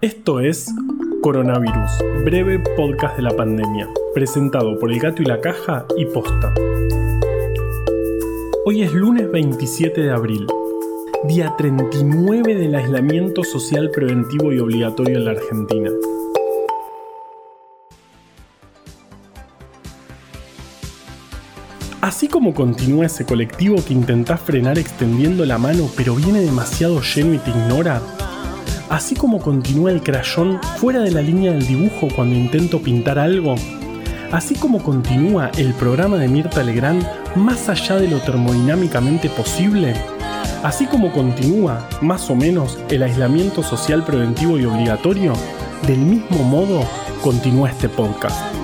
Esto es Coronavirus, breve podcast de la pandemia, presentado por El Gato y la Caja y Posta. Hoy es lunes 27 de abril, día 39 del aislamiento social preventivo y obligatorio en la Argentina. Así como continúa ese colectivo que intentás frenar extendiendo la mano pero viene demasiado lleno y te ignora, así como continúa el crayón fuera de la línea del dibujo cuando intento pintar algo, así como continúa el programa de Mirta Legrand más allá de lo termodinámicamente posible, así como continúa, más o menos, el aislamiento social preventivo y obligatorio, del mismo modo continúa este podcast.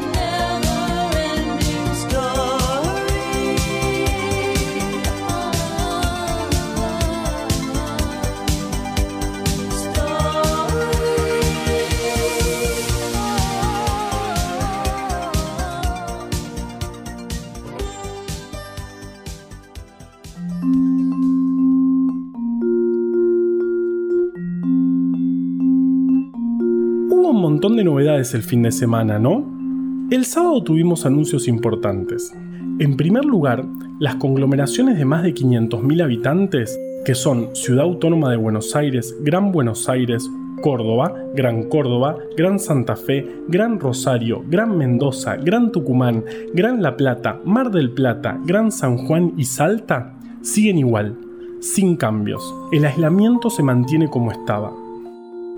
De novedades el fin de semana, ¿no? El sábado tuvimos anuncios importantes. En primer lugar, las conglomeraciones de más de 500.000 habitantes, que son Ciudad Autónoma de Buenos Aires, Gran Buenos Aires, Córdoba, Gran Córdoba, Gran Santa Fe, Gran Rosario, Gran Mendoza, Gran Tucumán, Gran La Plata, Mar del Plata, Gran San Juan y Salta, siguen igual, sin cambios. El aislamiento se mantiene como estaba.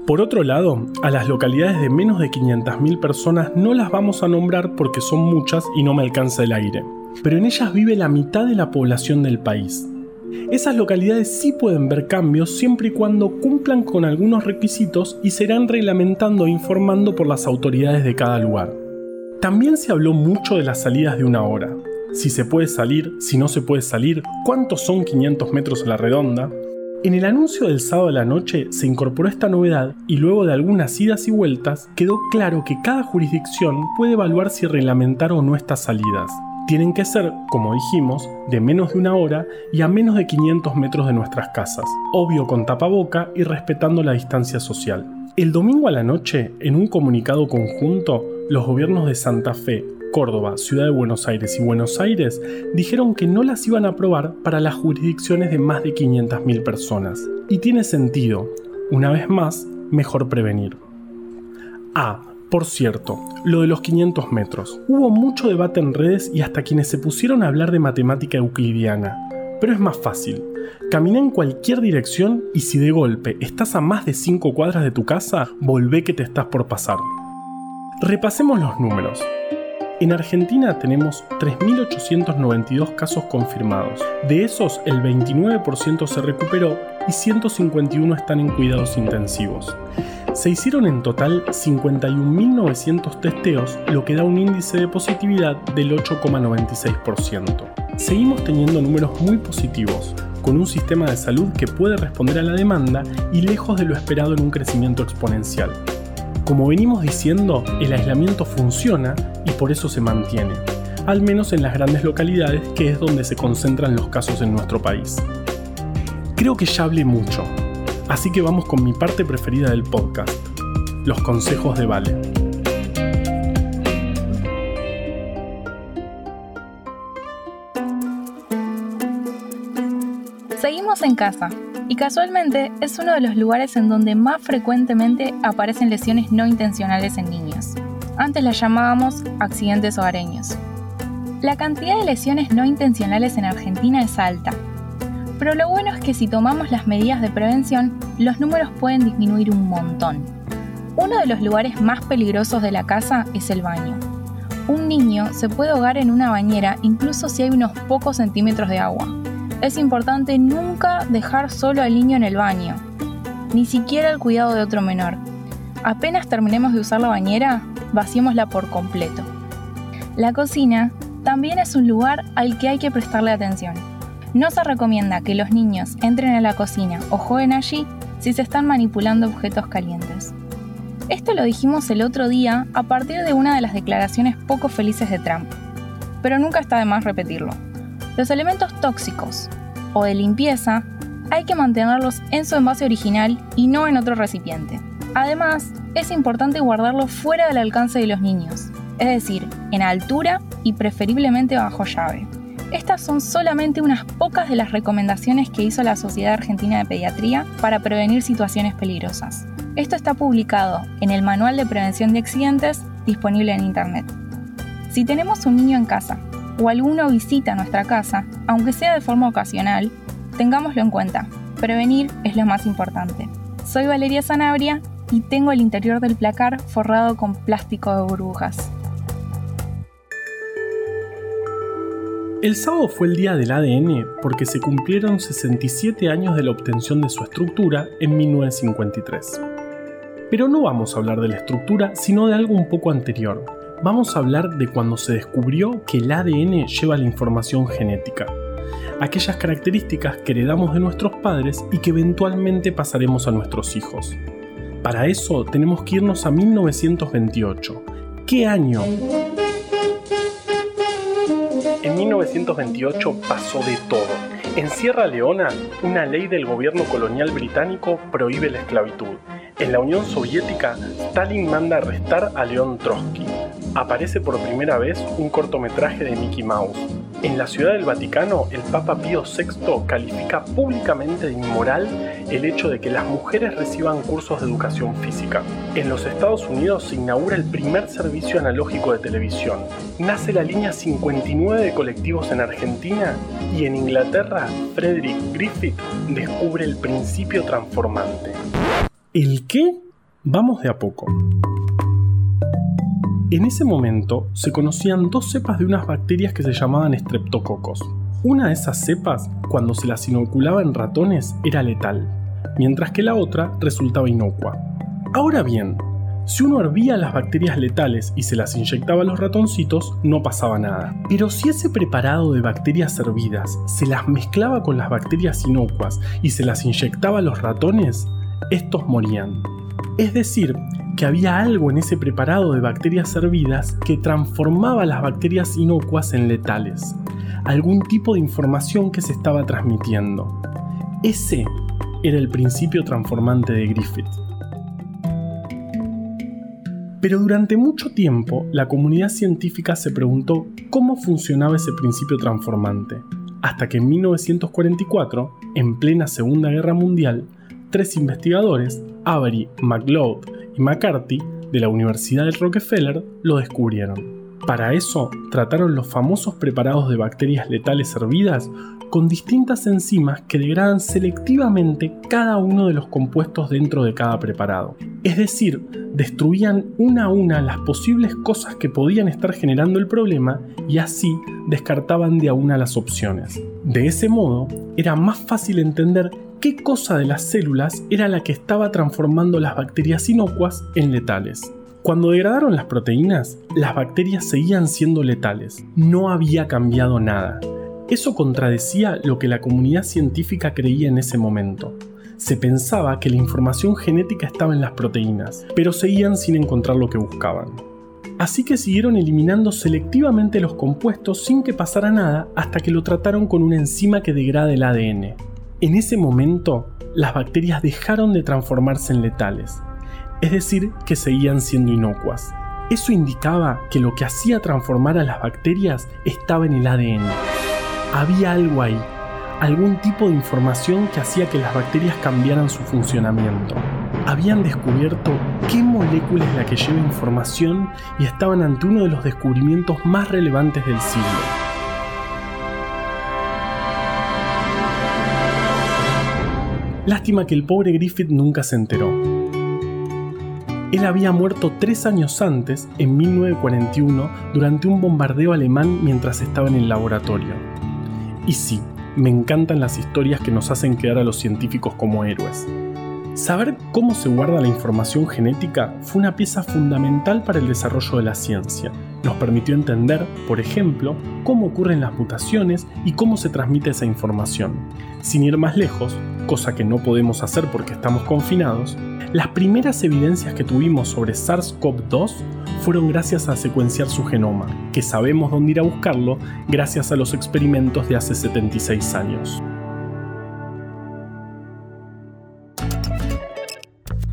Por otro lado, a las localidades de menos de 500.000 personas no las vamos a nombrar porque son muchas y no me alcanza el aire, pero en ellas vive la mitad de la población del país. Esas localidades sí pueden ver cambios siempre y cuando cumplan con algunos requisitos y serán reglamentando e informando por las autoridades de cada lugar. También se habló mucho de las salidas de una hora. Si se puede salir, si no se puede salir, cuántos son 500 metros a la redonda, en el anuncio del sábado a la noche se incorporó esta novedad y luego de algunas idas y vueltas quedó claro que cada jurisdicción puede evaluar si reglamentar o no estas salidas. Tienen que ser, como dijimos, de menos de una hora y a menos de 500 metros de nuestras casas, obvio con tapaboca y respetando la distancia social. El domingo a la noche, en un comunicado conjunto, los gobiernos de Santa Fe, Córdoba, Ciudad de Buenos Aires y Buenos Aires dijeron que no las iban a aprobar para las jurisdicciones de más de 500.000 personas. Y tiene sentido, una vez más, mejor prevenir. Ah, por cierto, lo de los 500 metros. Hubo mucho debate en redes y hasta quienes se pusieron a hablar de matemática euclidiana. Pero es más fácil. Camina en cualquier dirección y si de golpe estás a más de 5 cuadras de tu casa, volvé que te estás por pasar. Repasemos los números. En Argentina tenemos 3.892 casos confirmados. De esos, el 29% se recuperó y 151 están en cuidados intensivos. Se hicieron en total 51.900 testeos, lo que da un índice de positividad del 8,96%. Seguimos teniendo números muy positivos, con un sistema de salud que puede responder a la demanda y lejos de lo esperado en un crecimiento exponencial. Como venimos diciendo, el aislamiento funciona y por eso se mantiene, al menos en las grandes localidades que es donde se concentran los casos en nuestro país. Creo que ya hablé mucho, así que vamos con mi parte preferida del podcast, los consejos de Vale. Seguimos en casa, y casualmente es uno de los lugares en donde más frecuentemente aparecen lesiones no intencionales en niños. Antes las llamábamos accidentes hogareños. La cantidad de lesiones no intencionales en Argentina es alta, pero lo bueno es que si tomamos las medidas de prevención, los números pueden disminuir un montón. Uno de los lugares más peligrosos de la casa es el baño. Un niño se puede ahogar en una bañera incluso si hay unos pocos centímetros de agua es importante nunca dejar solo al niño en el baño, ni siquiera el cuidado de otro menor. Apenas terminemos de usar la bañera, vaciémosla por completo. La cocina también es un lugar al que hay que prestarle atención. No se recomienda que los niños entren a la cocina o jueguen allí si se están manipulando objetos calientes. Esto lo dijimos el otro día a partir de una de las declaraciones poco felices de Trump, pero nunca está de más repetirlo. Los elementos tóxicos o de limpieza hay que mantenerlos en su envase original y no en otro recipiente. Además, es importante guardarlo fuera del alcance de los niños, es decir, en altura y preferiblemente bajo llave. Estas son solamente unas pocas de las recomendaciones que hizo la Sociedad Argentina de Pediatría para prevenir situaciones peligrosas. Esto está publicado en el Manual de Prevención de Accidentes disponible en Internet. Si tenemos un niño en casa o alguno visita nuestra casa, aunque sea de forma ocasional, tengámoslo en cuenta. Prevenir es lo más importante. Soy Valeria Sanabria y tengo el interior del placar forrado con plástico de burbujas. El sábado fue el día del ADN porque se cumplieron 67 años de la obtención de su estructura en 1953. Pero no vamos a hablar de la estructura, sino de algo un poco anterior. Vamos a hablar de cuando se descubrió que el ADN lleva la información genética, aquellas características que heredamos de nuestros padres y que eventualmente pasaremos a nuestros hijos. Para eso tenemos que irnos a 1928. ¿Qué año? En 1928 pasó de todo. En Sierra Leona, una ley del gobierno colonial británico prohíbe la esclavitud. En la Unión Soviética, Stalin manda arrestar a León Trotsky. Aparece por primera vez un cortometraje de Mickey Mouse. En la Ciudad del Vaticano, el Papa Pío VI califica públicamente de inmoral el hecho de que las mujeres reciban cursos de educación física. En los Estados Unidos se inaugura el primer servicio analógico de televisión. Nace la línea 59 de colectivos en Argentina y en Inglaterra, Frederick Griffith descubre el principio transformante. ¿El qué? Vamos de a poco. En ese momento se conocían dos cepas de unas bacterias que se llamaban streptococos. Una de esas cepas, cuando se las inoculaba en ratones, era letal, mientras que la otra resultaba inocua. Ahora bien, si uno hervía las bacterias letales y se las inyectaba a los ratoncitos, no pasaba nada. Pero si ese preparado de bacterias hervidas se las mezclaba con las bacterias inocuas y se las inyectaba a los ratones, estos morían. Es decir, que había algo en ese preparado de bacterias hervidas que transformaba las bacterias inocuas en letales, algún tipo de información que se estaba transmitiendo. Ese era el principio transformante de Griffith. Pero durante mucho tiempo la comunidad científica se preguntó cómo funcionaba ese principio transformante, hasta que en 1944, en plena Segunda Guerra Mundial, tres investigadores, Avery, McLeod y McCarthy, de la Universidad de Rockefeller, lo descubrieron. Para eso, trataron los famosos preparados de bacterias letales hervidas con distintas enzimas que degradan selectivamente cada uno de los compuestos dentro de cada preparado. Es decir, destruían una a una las posibles cosas que podían estar generando el problema y así descartaban de a una las opciones. De ese modo, era más fácil entender qué cosa de las células era la que estaba transformando las bacterias inocuas en letales. Cuando degradaron las proteínas, las bacterias seguían siendo letales, no había cambiado nada. Eso contradecía lo que la comunidad científica creía en ese momento. Se pensaba que la información genética estaba en las proteínas, pero seguían sin encontrar lo que buscaban. Así que siguieron eliminando selectivamente los compuestos sin que pasara nada hasta que lo trataron con una enzima que degrada el ADN. En ese momento, las bacterias dejaron de transformarse en letales, es decir, que seguían siendo inocuas. Eso indicaba que lo que hacía transformar a las bacterias estaba en el ADN. Había algo ahí, algún tipo de información que hacía que las bacterias cambiaran su funcionamiento. Habían descubierto qué molécula es la que lleva información y estaban ante uno de los descubrimientos más relevantes del siglo. Lástima que el pobre Griffith nunca se enteró. Él había muerto tres años antes, en 1941, durante un bombardeo alemán mientras estaba en el laboratorio. Y sí, me encantan las historias que nos hacen quedar a los científicos como héroes. Saber cómo se guarda la información genética fue una pieza fundamental para el desarrollo de la ciencia. Nos permitió entender, por ejemplo, cómo ocurren las mutaciones y cómo se transmite esa información. Sin ir más lejos, cosa que no podemos hacer porque estamos confinados, las primeras evidencias que tuvimos sobre SARS-CoV-2 fueron gracias a secuenciar su genoma, que sabemos dónde ir a buscarlo gracias a los experimentos de hace 76 años.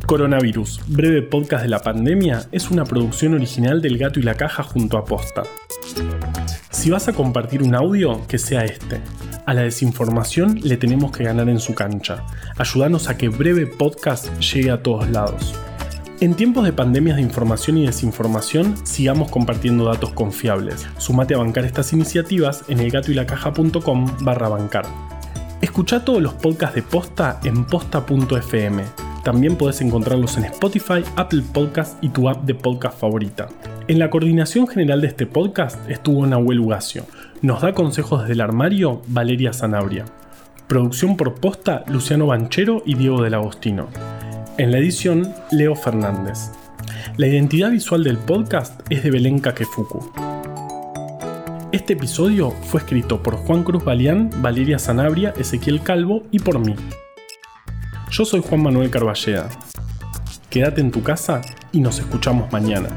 Coronavirus, breve podcast de la pandemia, es una producción original del Gato y la Caja junto a Posta. Si vas a compartir un audio, que sea este. A la desinformación le tenemos que ganar en su cancha. Ayúdanos a que breve podcast llegue a todos lados. En tiempos de pandemias de información y desinformación, sigamos compartiendo datos confiables. Sumate a bancar estas iniciativas en elgatoylacaja.com barra bancar. Escucha todos los podcasts de Posta en posta.fm. También podés encontrarlos en Spotify, Apple Podcast y tu app de podcast favorita. En la coordinación general de este podcast estuvo Nahuel Ugacio. Nos da consejos desde el armario Valeria Sanabria. Producción por posta Luciano Banchero y Diego del Agostino. En la edición, Leo Fernández. La identidad visual del podcast es de Belén Kakefuku. Este episodio fue escrito por Juan Cruz Balián, Valeria Sanabria, Ezequiel Calvo y por mí. Yo soy Juan Manuel Carballeda. Quédate en tu casa y nos escuchamos mañana.